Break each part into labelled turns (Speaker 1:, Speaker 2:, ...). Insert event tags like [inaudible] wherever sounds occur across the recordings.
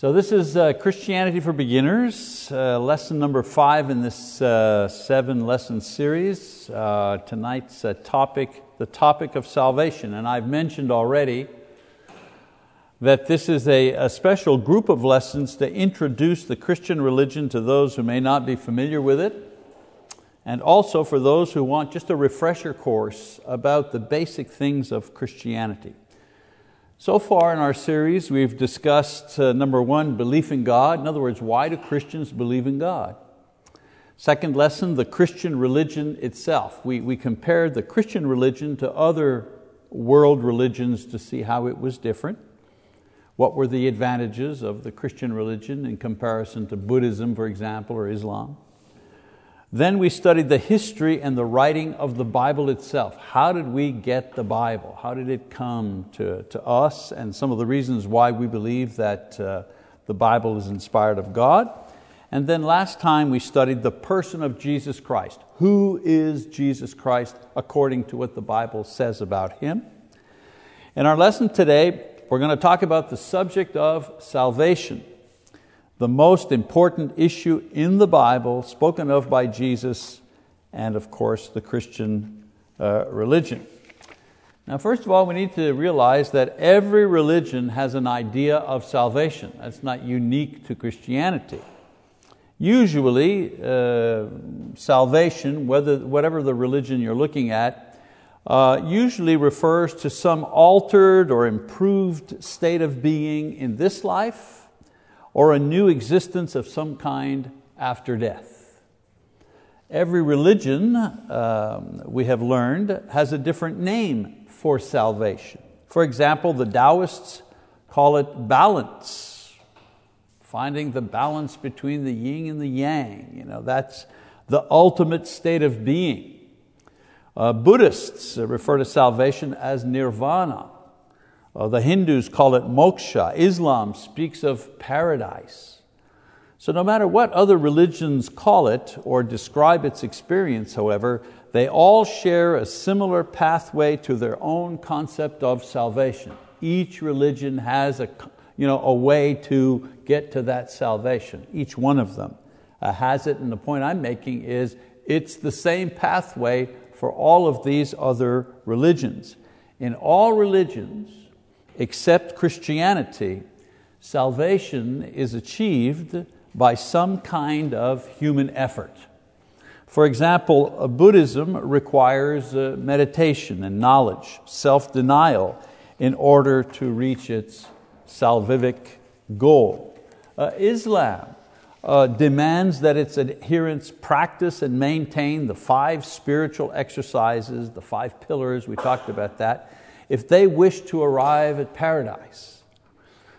Speaker 1: So, this is uh, Christianity for Beginners, uh, lesson number five in this uh, seven lesson series. Uh, tonight's uh, topic, the topic of salvation. And I've mentioned already that this is a, a special group of lessons to introduce the Christian religion to those who may not be familiar with it, and also for those who want just a refresher course about the basic things of Christianity. So far in our series, we've discussed uh, number one, belief in God. In other words, why do Christians believe in God? Second lesson, the Christian religion itself. We, we compared the Christian religion to other world religions to see how it was different. What were the advantages of the Christian religion in comparison to Buddhism, for example, or Islam? Then we studied the history and the writing of the Bible itself. How did we get the Bible? How did it come to, to us? And some of the reasons why we believe that uh, the Bible is inspired of God. And then last time we studied the person of Jesus Christ. Who is Jesus Christ according to what the Bible says about Him? In our lesson today, we're going to talk about the subject of salvation the most important issue in the Bible, spoken of by Jesus, and of course the Christian uh, religion. Now, first of all, we need to realize that every religion has an idea of salvation. That's not unique to Christianity. Usually, uh, salvation, whether, whatever the religion you're looking at, uh, usually refers to some altered or improved state of being in this life or a new existence of some kind after death. Every religion, um, we have learned, has a different name for salvation. For example, the Taoists call it balance, finding the balance between the yin and the yang. You know, that's the ultimate state of being. Uh, Buddhists refer to salvation as nirvana. Uh, the Hindus call it moksha. Islam speaks of paradise. So, no matter what other religions call it or describe its experience, however, they all share a similar pathway to their own concept of salvation. Each religion has a, you know, a way to get to that salvation, each one of them uh, has it, and the point I'm making is it's the same pathway for all of these other religions. In all religions, except Christianity, salvation is achieved by some kind of human effort. For example, Buddhism requires uh, meditation and knowledge, self denial, in order to reach its salvific goal. Uh, Islam uh, demands that its adherents practice and maintain the five spiritual exercises, the five pillars, we talked about that, if they wish to arrive at paradise.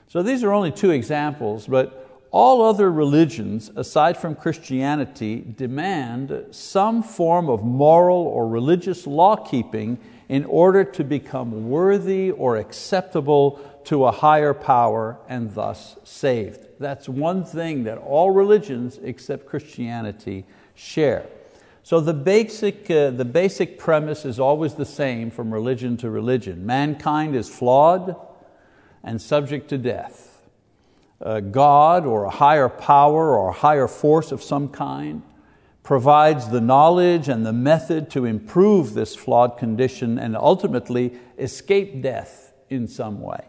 Speaker 1: So these are only two examples, but all other religions, aside from Christianity, demand some form of moral or religious law keeping in order to become worthy or acceptable to a higher power and thus saved. That's one thing that all religions except Christianity share. So the basic, uh, the basic premise is always the same from religion to religion. Mankind is flawed and subject to death. Uh, God or a higher power or a higher force of some kind provides the knowledge and the method to improve this flawed condition and ultimately escape death in some way.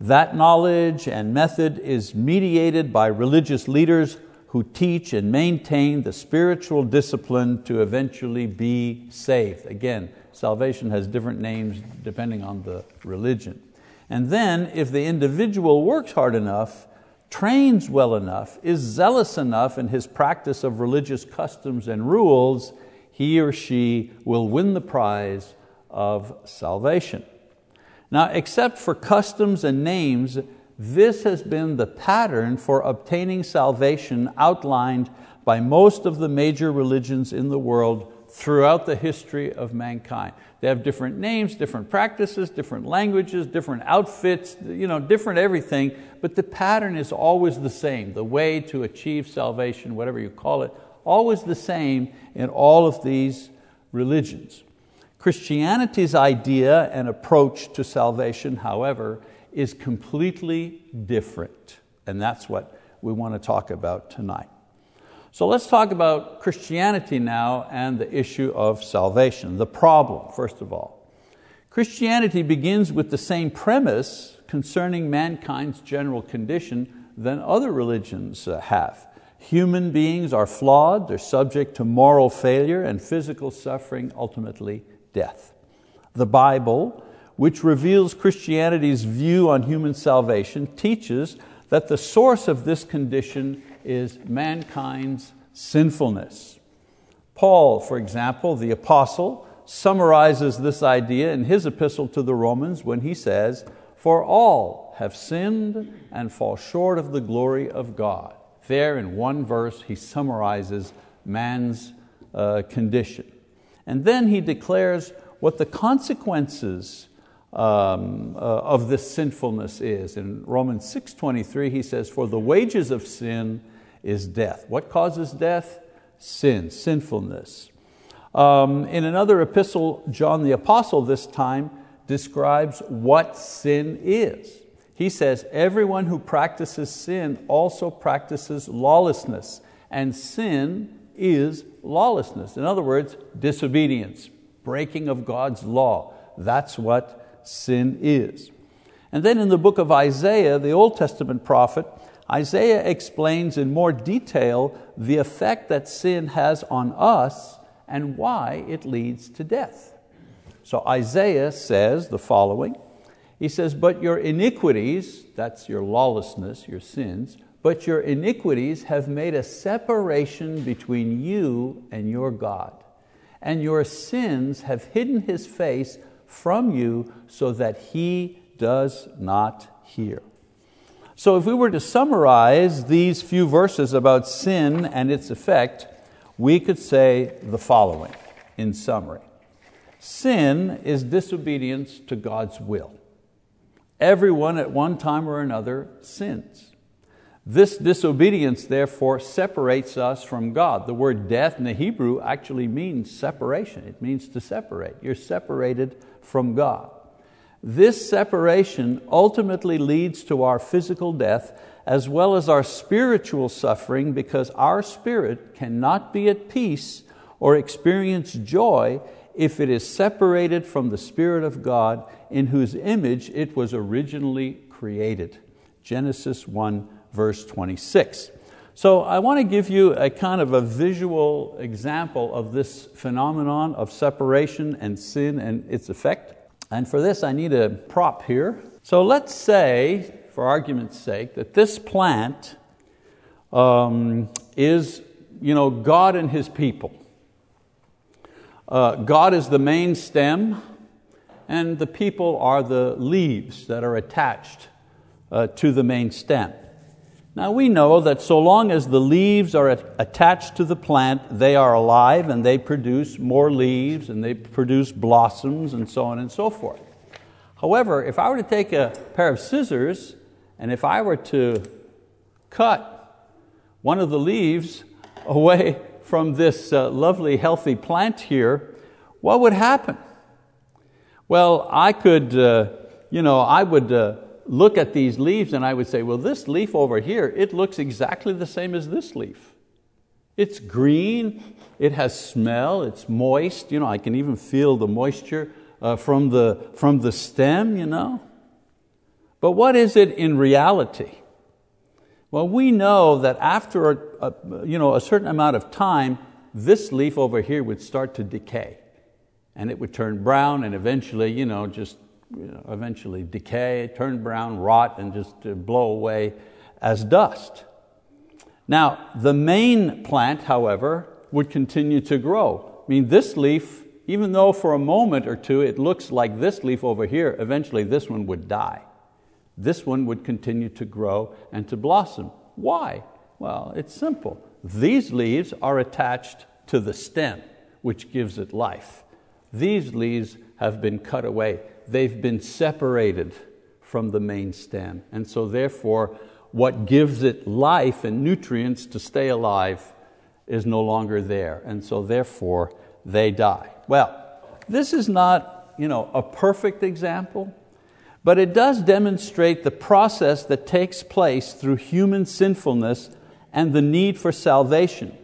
Speaker 1: That knowledge and method is mediated by religious leaders who teach and maintain the spiritual discipline to eventually be saved. Again, salvation has different names depending on the religion. And then, if the individual works hard enough, trains well enough, is zealous enough in his practice of religious customs and rules, he or she will win the prize of salvation. Now, except for customs and names, this has been the pattern for obtaining salvation outlined by most of the major religions in the world throughout the history of mankind. They have different names, different practices, different languages, different outfits, you know, different everything, but the pattern is always the same. The way to achieve salvation, whatever you call it, always the same in all of these religions. Christianity's idea and approach to salvation, however, is completely different. And that's what we want to talk about tonight. So let's talk about Christianity now and the issue of salvation, the problem, first of all. Christianity begins with the same premise concerning mankind's general condition than other religions uh, have. Human beings are flawed, they're subject to moral failure and physical suffering, ultimately death. The Bible, which reveals Christianity's view on human salvation, teaches that the source of this condition is mankind's sinfulness. Paul, for example, the apostle, summarizes this idea in his epistle to the Romans when he says, For all have sinned and fall short of the glory of God. There, in one verse, he summarizes man's uh, condition. And then he declares what the consequences um, uh, of this sinfulness is. In Romans 6.23 he says, for the wages of sin is death. What causes death? Sin, sinfulness. Um, in another epistle, John the Apostle this time describes what sin is. He says, everyone who practices sin also practices lawlessness, and sin is lawlessness. In other words, disobedience, breaking of God's law. That's what sin is. And then in the book of Isaiah, the Old Testament prophet, Isaiah explains in more detail the effect that sin has on us and why it leads to death. So Isaiah says the following He says, But your iniquities, that's your lawlessness, your sins, but your iniquities have made a separation between you and your God. And your sins have hidden His face from you so that He does not hear. So if we were to summarize these few verses about sin and its effect, we could say the following in summary. Sin is disobedience to God's will. Everyone at one time or another sins. This disobedience, therefore, separates us from God. The word death in the Hebrew actually means separation. It means to separate. You're separated from God. This separation ultimately leads to our physical death as well as our spiritual suffering because our spirit cannot be at peace or experience joy if it is separated from the Spirit of God in whose image it was originally created. Genesis 1, verse 26. So I want to give you a kind of a visual example of this phenomenon of separation and sin and its effect. And for this, I need a prop here. So let's say, for argument's sake, that this plant um, is you know, God and His people. Uh, God is the main stem, and the people are the leaves that are attached uh, to the main stem. Now we know that so long as the leaves are attached to the plant, they are alive and they produce more leaves and they produce blossoms and so on and so forth. However, if I were to take a pair of scissors and if I were to cut one of the leaves [laughs] away from this uh, lovely healthy plant here, what would happen? Well, I could, uh, you know, I would uh, look at these leaves and I would say, well, this leaf over here, it looks exactly the same as this leaf. It's green, it has smell, it's moist, you know, I can even feel the moisture uh, from, the, from the stem, you know. But what is it in reality? Well, we know that after a, a, you know, a certain amount of time, this leaf over here would start to decay. And it would turn brown and eventually you know, just you know, eventually decay, turn brown, rot, and just uh, blow away as dust. Now, the main plant, however, would continue to grow. I mean, this leaf, even though for a moment or two it looks like this leaf over here, eventually this one would die. This one would continue to grow and to blossom. Why? Well, it's simple. These leaves are attached to the stem, which gives it life. These leaves have been cut away they've been separated from the main stem. And so, therefore, what gives it life and nutrients to stay alive is no longer there. And so, therefore, they die. Well, this is not you know, a perfect example, but it does demonstrate the process that takes place through human sinfulness and the need for salvation.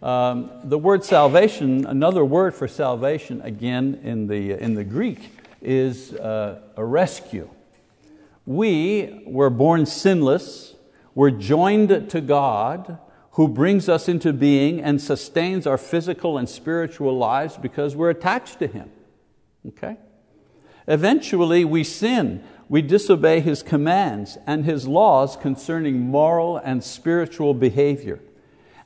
Speaker 1: Um, the word salvation, another word for salvation, again in the, in the Greek, is uh, a rescue. We were born sinless, we're joined to God, who brings us into being and sustains our physical and spiritual lives because we're attached to Him. Okay? Eventually, we sin, we disobey His commands and His laws concerning moral and spiritual behavior.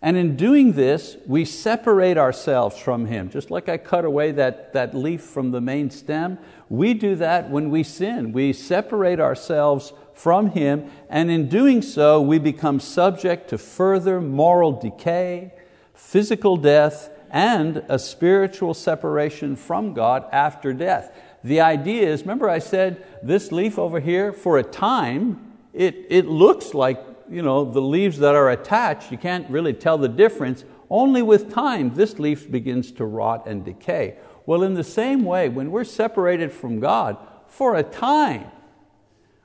Speaker 1: And in doing this, we separate ourselves from Him. Just like I cut away that, that leaf from the main stem, we do that when we sin. We separate ourselves from Him, and in doing so, we become subject to further moral decay, physical death, and a spiritual separation from God after death. The idea is, remember I said this leaf over here, for a time, it, it looks like you know, the leaves that are attached, you can't really tell the difference. Only with time, this leaf begins to rot and decay. Well, in the same way, when we're separated from God, for a time,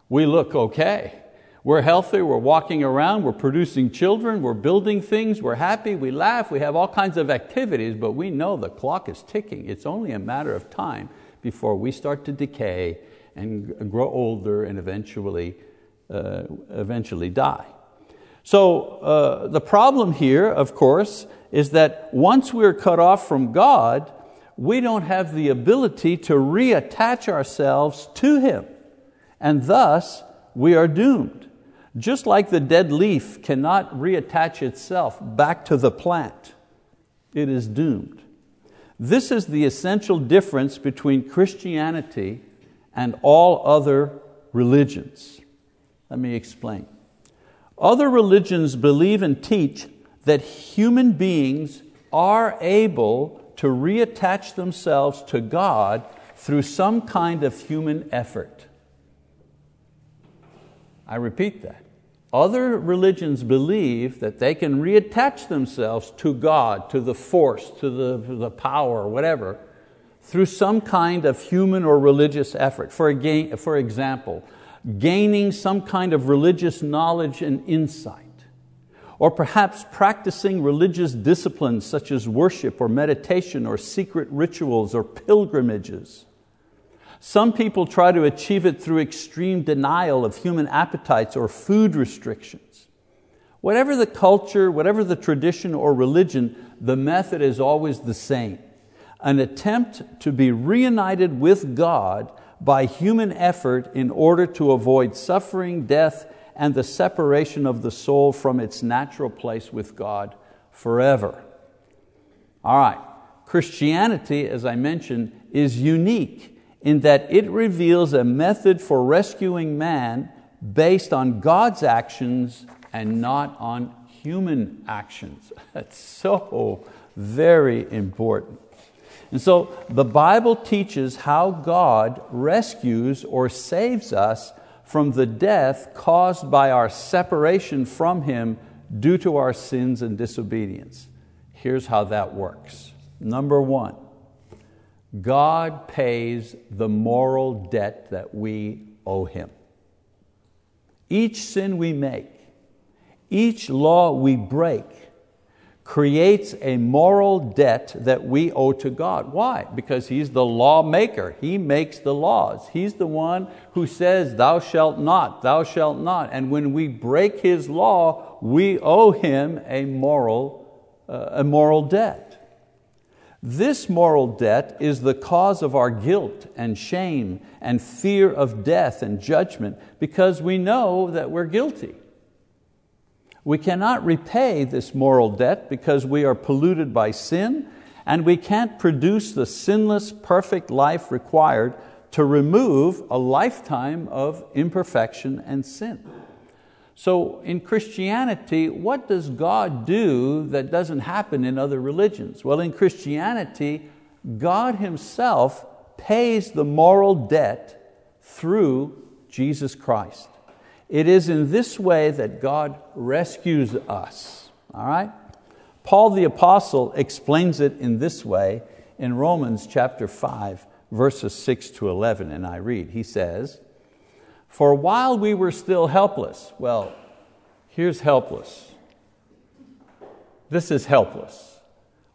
Speaker 1: we look okay. We're healthy, we're walking around, we're producing children, we're building things, we're happy, we laugh, we have all kinds of activities, but we know the clock is ticking. It's only a matter of time before we start to decay and grow older and eventually, uh, eventually die. So uh, the problem here, of course, is that once we're cut off from God, we don't have the ability to reattach ourselves to Him. And thus, we are doomed. Just like the dead leaf cannot reattach itself back to the plant, it is doomed. This is the essential difference between Christianity and all other religions. Let me explain. Other religions believe and teach that human beings are able to reattach themselves to God through some kind of human effort. I repeat that. Other religions believe that they can reattach themselves to God, to the force, to the, the power, whatever, through some kind of human or religious effort. For, again, for example, gaining some kind of religious knowledge and insight, or perhaps practicing religious disciplines such as worship or meditation or secret rituals or pilgrimages. Some people try to achieve it through extreme denial of human appetites or food restrictions. Whatever the culture, whatever the tradition or religion, the method is always the same an attempt to be reunited with God by human effort in order to avoid suffering, death, and the separation of the soul from its natural place with God forever. All right, Christianity, as I mentioned, is unique in that it reveals a method for rescuing man based on God's actions and not on human actions. [laughs] That's so very important. And so the Bible teaches how God rescues or saves us from the death caused by our separation from Him due to our sins and disobedience. Here's how that works. Number one, God pays the moral debt that we owe Him. Each sin we make, each law we break, creates a moral debt that we owe to God. Why? Because He's the lawmaker. He makes the laws. He's the one who says, Thou shalt not, thou shalt not. And when we break His law, we owe Him a moral, uh, a moral debt. This moral debt is the cause of our guilt and shame and fear of death and judgment because we know that we're guilty. We cannot repay this moral debt because we are polluted by sin, and we can't produce the sinless, perfect life required to remove a lifetime of imperfection and sin. So in Christianity, what does God do that doesn't happen in other religions? Well, in Christianity, God Himself pays the moral debt through Jesus Christ. It is in this way that God rescues us. All right? Paul the Apostle explains it in this way in Romans chapter 5, verses 6 to 11, and I read. He says, For while we were still helpless, well, here's helpless. This is helpless.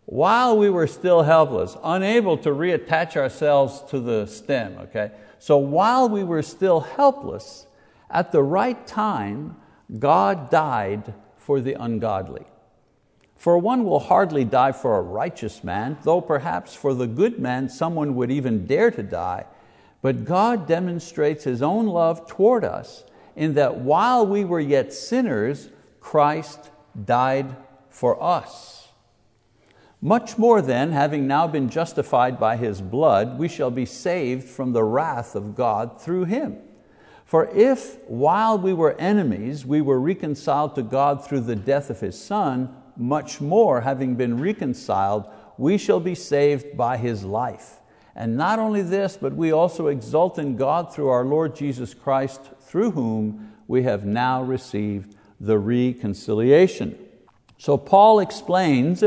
Speaker 1: While we were still helpless, unable to reattach ourselves to the stem, okay? So while we were still helpless, at the right time, God died for the ungodly. For one will hardly die for a righteous man, though perhaps for the good man someone would even dare to die. But God demonstrates His own love toward us in that while we were yet sinners, Christ died for us. Much more then, having now been justified by His blood, we shall be saved from the wrath of God through Him. For if, while we were enemies, we were reconciled to God through the death of His Son, much more, having been reconciled, we shall be saved by His life. And not only this, but we also exult in God through our Lord Jesus Christ, through whom we have now received the reconciliation. So Paul explains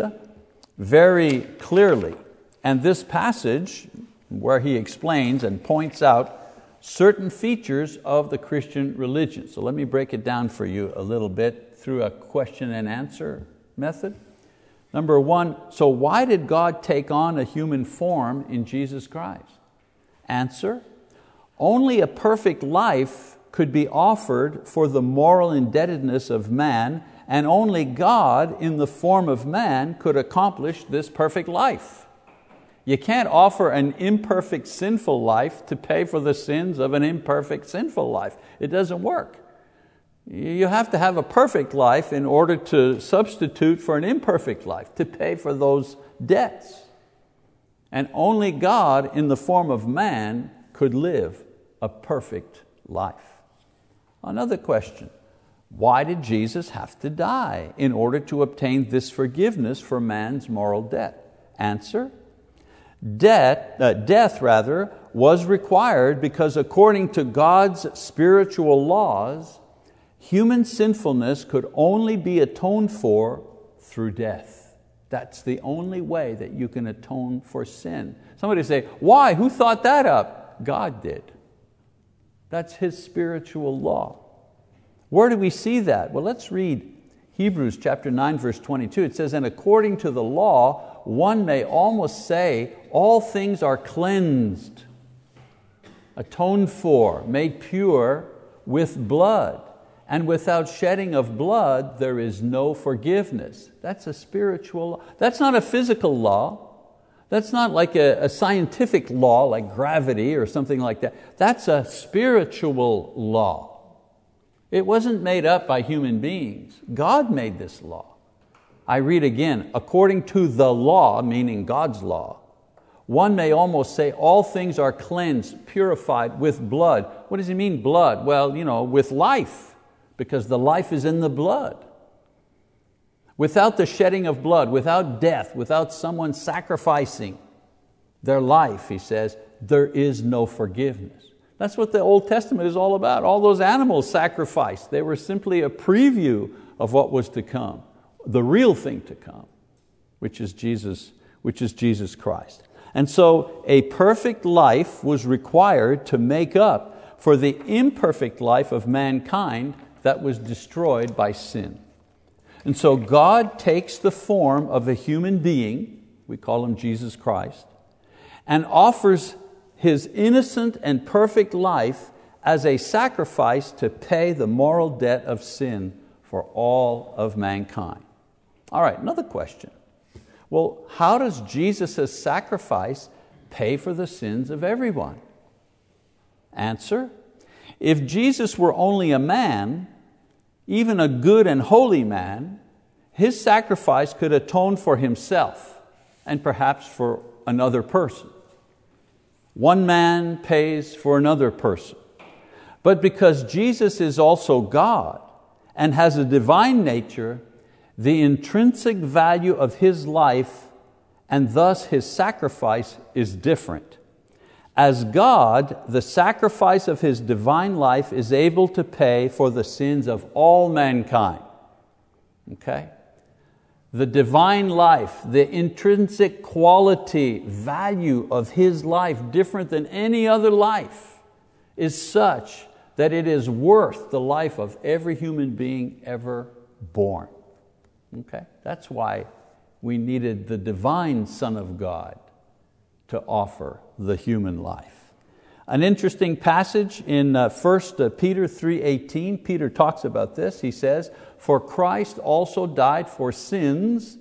Speaker 1: very clearly, and this passage where he explains and points out certain features of the Christian religion. So let me break it down for you a little bit through a question and answer method. Number one, so why did God take on a human form in Jesus Christ? Answer, only a perfect life could be offered for the moral indebtedness of man, and only God, in the form of man, could accomplish this perfect life. You can't offer an imperfect sinful life to pay for the sins of an imperfect sinful life. It doesn't work. You have to have a perfect life in order to substitute for an imperfect life, to pay for those debts. And only God, in the form of man, could live a perfect life. Another question why did Jesus have to die in order to obtain this forgiveness for man's moral debt? Answer Debt, uh, death rather, was required because according to God's spiritual laws, human sinfulness could only be atoned for through death. That's the only way that you can atone for sin. Somebody say, why? Who thought that up? God did. That's His spiritual law. Where do we see that? Well, let's read Hebrews chapter 9, verse 22. It says, And according to the law, one may almost say, all things are cleansed, atoned for, made pure with blood and without shedding of blood there is no forgiveness. That's a spiritual, law. that's not a physical law. That's not like a, a, scientific law like gravity or something like that. That's a spiritual law. It wasn't made up by human beings. God made this law. I read again, according to the law, meaning God's law, one may almost say all things are cleansed, purified with blood. What does he mean, blood? Well, you know, with life because the life is in the blood. Without the shedding of blood, without death, without someone sacrificing their life, he says, there is no forgiveness. That's what the Old Testament is all about. All those animals sacrificed, they were simply a preview of what was to come, the real thing to come, which is Jesus, which is Jesus Christ. And so a perfect life was required to make up for the imperfect life of mankind that was destroyed by sin. And so God takes the form of a human being, we call him Jesus Christ, and offers his innocent and perfect life as a sacrifice to pay the moral debt of sin for all of mankind. All right, another question. Well, how does Jesus' sacrifice pay for the sins of everyone? Answer If Jesus were only a man, even a good and holy man, his sacrifice could atone for himself and perhaps for another person. One man pays for another person. But because Jesus is also God and has a divine nature, the intrinsic value of His life and thus His sacrifice is different. As God, the sacrifice of His divine life is able to pay for the sins of all mankind. Okay? The divine life, the intrinsic quality, value of His life, different than any other life, is such that it is worth the life of every human being ever born. Okay? That's why we needed the divine Son of God to offer the human life. An interesting passage in uh, 1 uh, Peter 3.18, Peter talks about this. He says, For Christ also died for sins,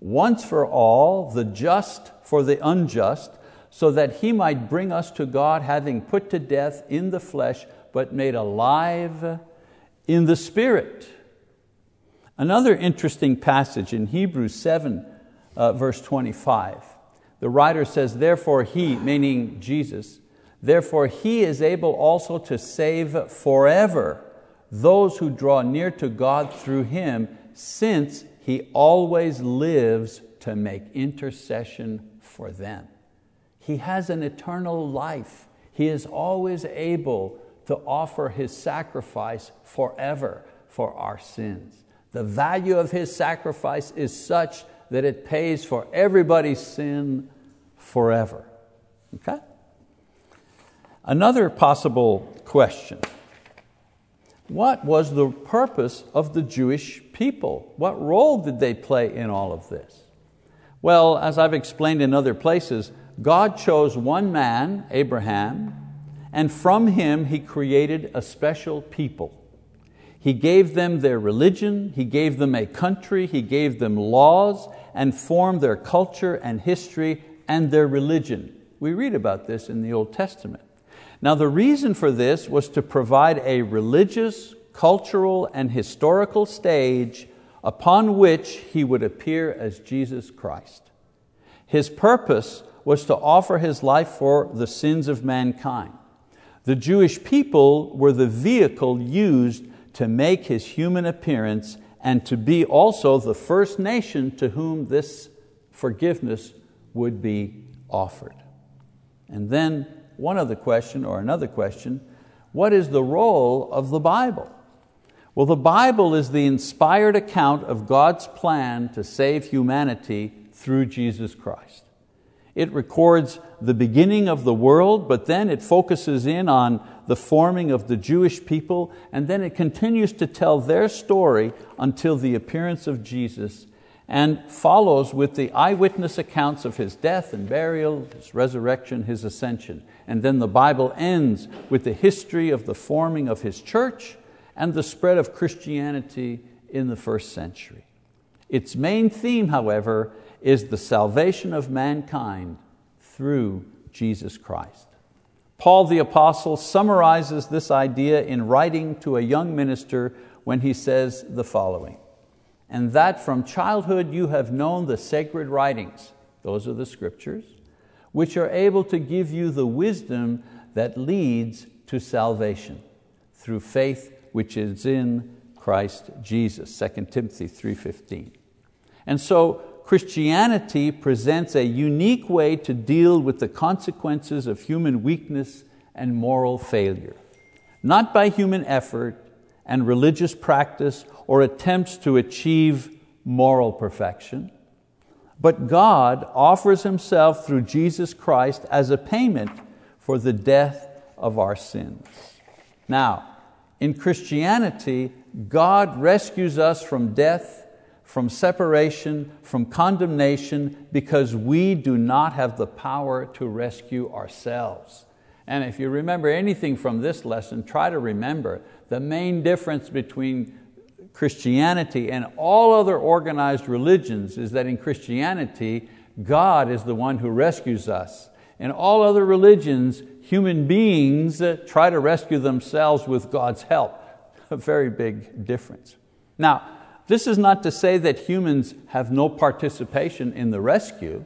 Speaker 1: once for all, the just for the unjust, so that He might bring us to God, having put to death in the flesh, but made alive in the Spirit. Another interesting passage in Hebrews 7, uh, verse 25. The writer says, Therefore He, meaning Jesus, Therefore, He is able also to save forever those who draw near to God through Him, since He always lives to make intercession for them. He has an eternal life. He is always able to offer His sacrifice forever for our sins. The value of His sacrifice is such that it pays for everybody's sin forever. Okay? Another possible question What was the purpose of the Jewish people? What role did they play in all of this? Well, as I've explained in other places, God chose one man, Abraham, and from him He created a special people. He gave them their religion, He gave them a country, He gave them laws, and formed their culture and history and their religion. We read about this in the Old Testament. Now, the reason for this was to provide a religious, cultural, and historical stage upon which He would appear as Jesus Christ. His purpose was to offer His life for the sins of mankind. The Jewish people were the vehicle used to make His human appearance and to be also the first nation to whom this forgiveness would be offered. And then one other question or another question, what is the role of the Bible? Well, the Bible is the inspired account of God's plan to save humanity through Jesus Christ. It records the beginning of the world, but then it focuses in on the forming of the Jewish people, and then it continues to tell their story until the appearance of Jesus and follows with the eyewitness accounts of his death and burial, his resurrection, his ascension. And then the Bible ends with the history of the forming of his church and the spread of Christianity in the first century. Its main theme, however, is the salvation of mankind through Jesus Christ. Paul the Apostle summarizes this idea in writing to a young minister when he says the following and that from childhood you have known the sacred writings, those are the scriptures, which are able to give you the wisdom that leads to salvation through faith which is in Christ Jesus, 2 Timothy 3.15. And so Christianity presents a unique way to deal with the consequences of human weakness and moral failure. Not by human effort and religious practice or attempts to achieve moral perfection, but God offers Himself through Jesus Christ as a payment for the death of our sins. Now, in Christianity, God rescues us from death, from separation, from condemnation, because we do not have the power to rescue ourselves. And if you remember anything from this lesson, try to remember the main difference between Christianity and all other organized religions is that in Christianity, God is the one who rescues us. In all other religions, human beings try to rescue themselves with God's help. [laughs] A very big difference. Now, this is not to say that humans have no participation in the rescue.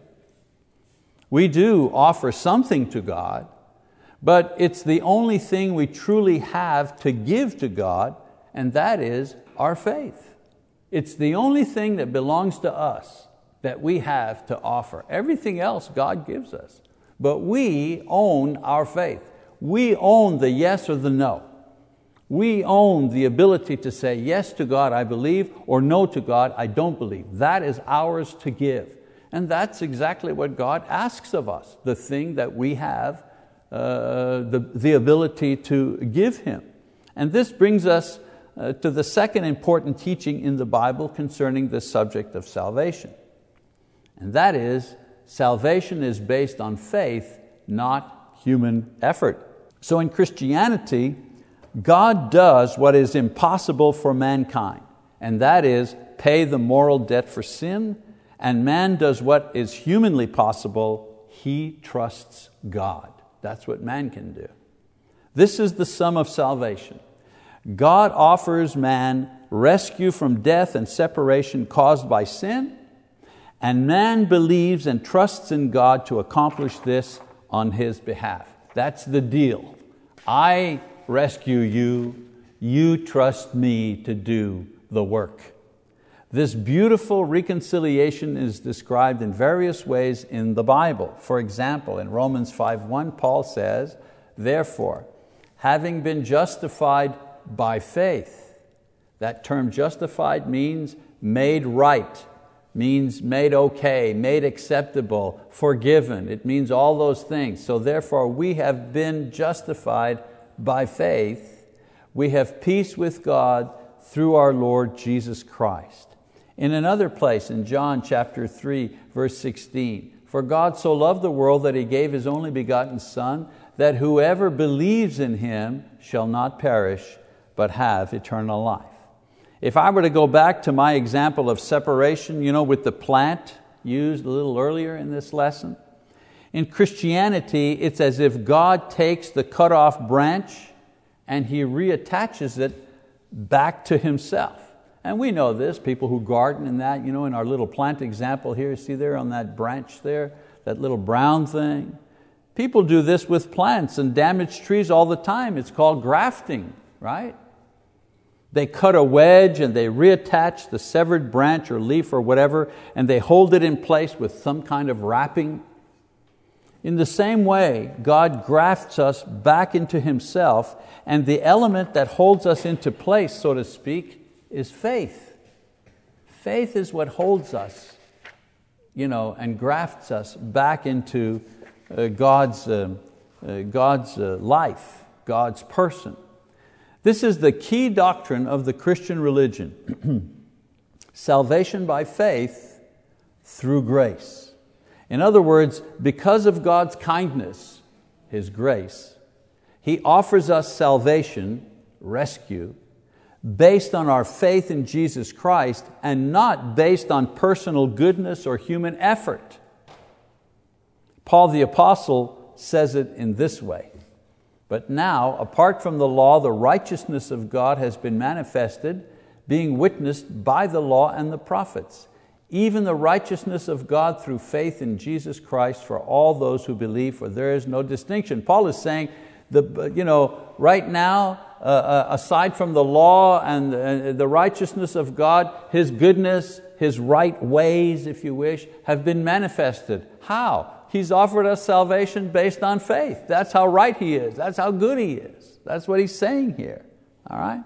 Speaker 1: We do offer something to God, but it's the only thing we truly have to give to God, and that is our faith. It's the only thing that belongs to us that we have to offer. Everything else God gives us. But we own our faith. We own the yes or the no. We own the ability to say yes to God, I believe, or no to God, I don't believe. That is ours to give. And that's exactly what God asks of us, the thing that we have uh, the, the ability to give Him. And this brings us uh, to the second important teaching in the Bible concerning the subject of salvation. And that is, salvation is based on faith, not human effort. So in Christianity, God does what is impossible for mankind, and that is pay the moral debt for sin, and man does what is humanly possible, he trusts God. That's what man can do. This is the sum of salvation. God offers man rescue from death and separation caused by sin, and man believes and trusts in God to accomplish this on his behalf. That's the deal. I rescue you, you trust me to do the work. This beautiful reconciliation is described in various ways in the Bible. For example, in Romans 5.1, Paul says, Therefore, having been justified by faith. That term justified means made right, means made okay, made acceptable, forgiven. It means all those things. So therefore we have been justified by faith. We have peace with God through our Lord Jesus Christ. In another place, in John chapter 3, verse 16, for God so loved the world that He gave His only begotten Son, that whoever believes in Him shall not perish, but have eternal life. If I were to go back to my example of separation, you know, with the plant used a little earlier in this lesson, in Christianity, it's as if God takes the cut off branch and He reattaches it back to Himself. And we know this, people who garden in that, you know, in our little plant example here, see there on that branch there, that little brown thing. People do this with plants and damaged trees all the time. It's called grafting, right? They cut a wedge and they reattach the severed branch or leaf or whatever, and they hold it in place with some kind of wrapping. In the same way, God grafts us back into Himself, and the element that holds us into place, so to speak, is faith. Faith is what holds us you know, and grafts us back into uh, God's, uh, uh, God's uh, life, God's person. This is the key doctrine of the Christian religion [clears throat] salvation by faith through grace. In other words, because of God's kindness, His grace, He offers us salvation, rescue, based on our faith in Jesus Christ and not based on personal goodness or human effort. Paul the Apostle says it in this way but now, apart from the law, the righteousness of God has been manifested, being witnessed by the law and the prophets, even the righteousness of God through faith in Jesus Christ for all those who believe, for there is no distinction. Paul is saying, the, you know, right now, uh, uh aside from the law and uh, the righteousness of God, His goodness, His right ways, if you wish, have been manifested. How? He's offered us salvation based on faith. That's how right He is. That's how good He is. That's what He's saying here. All right?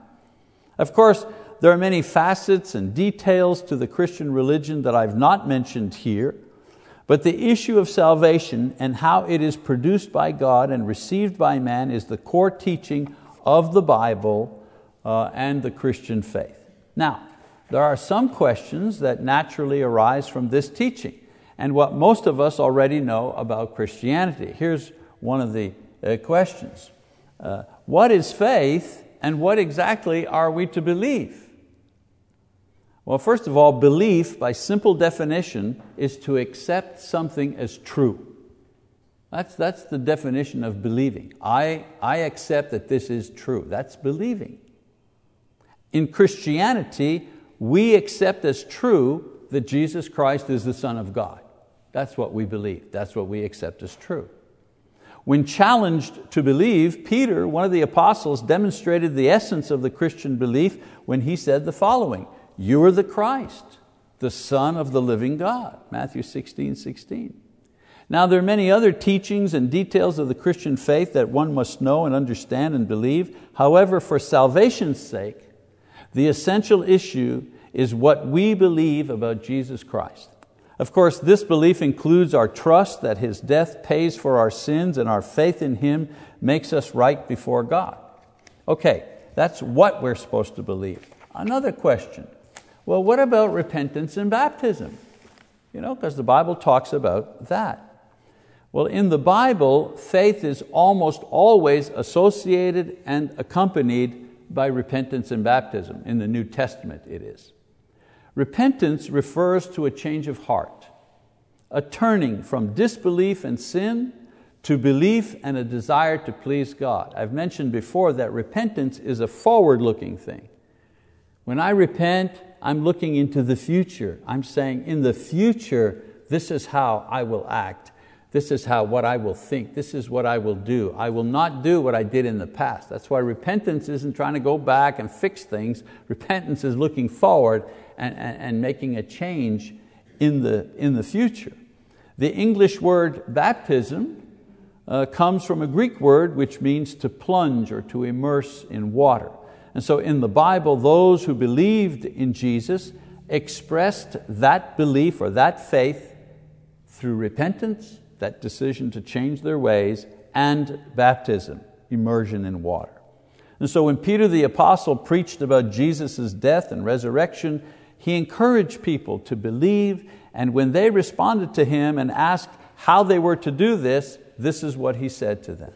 Speaker 1: Of course, there are many facets and details to the Christian religion that I've not mentioned here, but the issue of salvation and how it is produced by God and received by man is the core teaching of the Bible uh, and the Christian faith. Now, there are some questions that naturally arise from this teaching and what most of us already know about Christianity. Here's one of the uh, questions. Uh, what is faith and what exactly are we to believe? Well, first of all, belief, by simple definition, is to accept something as true. That's, that's the definition of believing. I, I accept that this is true. That's believing. In Christianity, we accept as true that Jesus Christ is the Son of God. That's what we believe. That's what we accept as true. When challenged to believe, Peter, one of the apostles, demonstrated the essence of the Christian belief when he said the following You are the Christ, the Son of the living God. Matthew 16, 16. Now, there are many other teachings and details of the Christian faith that one must know and understand and believe. However, for salvation's sake, the essential issue is what we believe about Jesus Christ. Of course, this belief includes our trust that His death pays for our sins and our faith in Him makes us right before God. Okay, That's what we're supposed to believe. Another question well, what about repentance and baptism? You know, because the Bible talks about that. Well, in the Bible, faith is almost always associated and accompanied by repentance and baptism. In the New Testament, it is. Repentance refers to a change of heart, a turning from disbelief and sin to belief and a desire to please God. I've mentioned before that repentance is a forward looking thing. When I repent, I'm looking into the future. I'm saying, in the future, this is how I will act. This is how what I will think. This is what I will do. I will not do what I did in the past. That's why repentance isn't trying to go back and fix things. Repentance is looking forward and, and, and making a change in the, in the future. The English word baptism uh, comes from a Greek word which means to plunge or to immerse in water. And so in the Bible, those who believed in Jesus expressed that belief or that faith through repentance, that decision to change their ways, and baptism, immersion in water. And so when Peter the Apostle preached about Jesus' death and resurrection, he encouraged people to believe, and when they responded to him and asked how they were to do this, this is what he said to them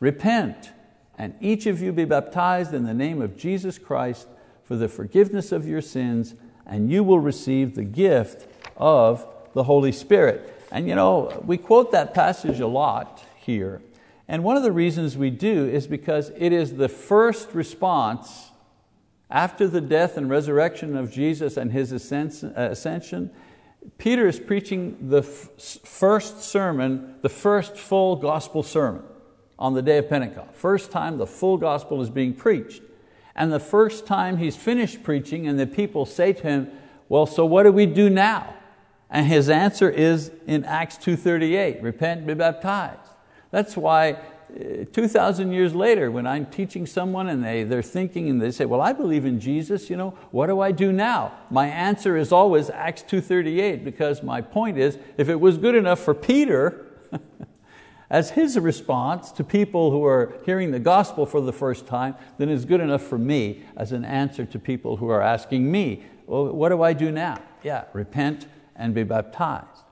Speaker 1: Repent, and each of you be baptized in the name of Jesus Christ for the forgiveness of your sins, and you will receive the gift of the Holy Spirit. And you know, we quote that passage a lot here. And one of the reasons we do is because it is the first response after the death and resurrection of Jesus and His ascension. Peter is preaching the first sermon, the first full gospel sermon on the day of Pentecost. First time the full gospel is being preached. And the first time he's finished preaching and the people say to him, well, so what do we do now? And his answer is in Acts 2.38, repent and be baptized. That's why uh, 2,000 years later, when I'm teaching someone and they, they're thinking and they say, well, I believe in Jesus, you know, what do I do now? My answer is always Acts 2.38 because my point is, if it was good enough for Peter, [laughs] as his response to people who are hearing the gospel for the first time, then it's good enough for me as an answer to people who are asking me, well, what do I do now? Yeah, repent and be baptized.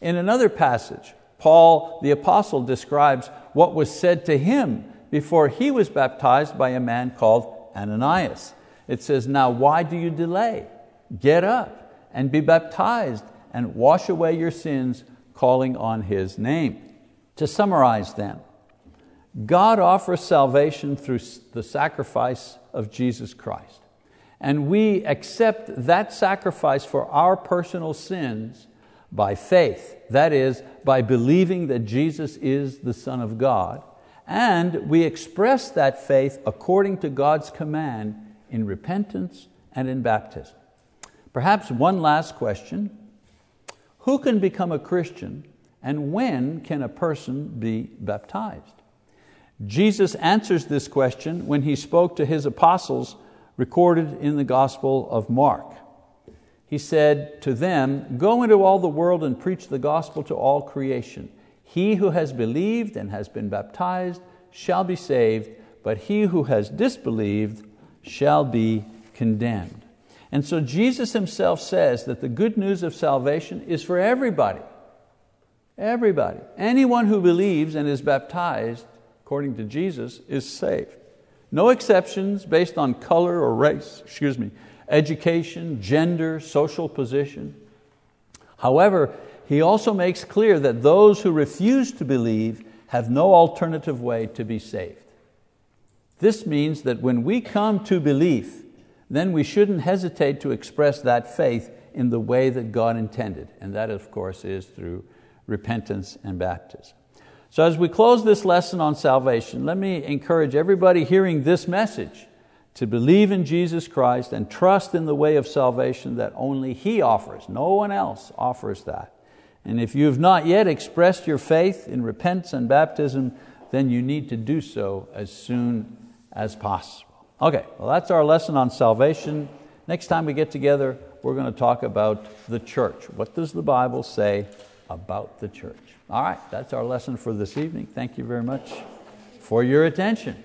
Speaker 1: In another passage, Paul the apostle describes what was said to him before he was baptized by a man called Ananias. It says, Now why do you delay? Get up and be baptized and wash away your sins, calling on His name. To summarize then, God offers salvation through the sacrifice of Jesus Christ. And we accept that sacrifice for our personal sins by faith, that is, by believing that Jesus is the Son of God, and we express that faith according to God's command in repentance and in baptism. Perhaps one last question. Who can become a Christian and when can a person be baptized? Jesus answers this question when He spoke to His apostles recorded in the Gospel of Mark. He said to them, Go into all the world and preach the gospel to all creation. He who has believed and has been baptized shall be saved, but he who has disbelieved shall be condemned. And so Jesus Himself says that the good news of salvation is for everybody. Everybody. Anyone who believes and is baptized, according to Jesus, is saved. No exceptions based on color or race, excuse me, education, gender, social position. However, he also makes clear that those who refuse to believe have no alternative way to be saved. This means that when we come to belief, then we shouldn't hesitate to express that faith in the way that God intended, and that, of course, is through repentance and baptism. So, as we close this lesson on salvation, let me encourage everybody hearing this message to believe in Jesus Christ and trust in the way of salvation that only He offers. No one else offers that. And if you have not yet expressed your faith in repentance and baptism, then you need to do so as soon as possible. Okay, well, that's our lesson on salvation. Next time we get together, we're going to talk about the church. What does the Bible say about the church? All right, that's our lesson for this evening. Thank you very much for your attention.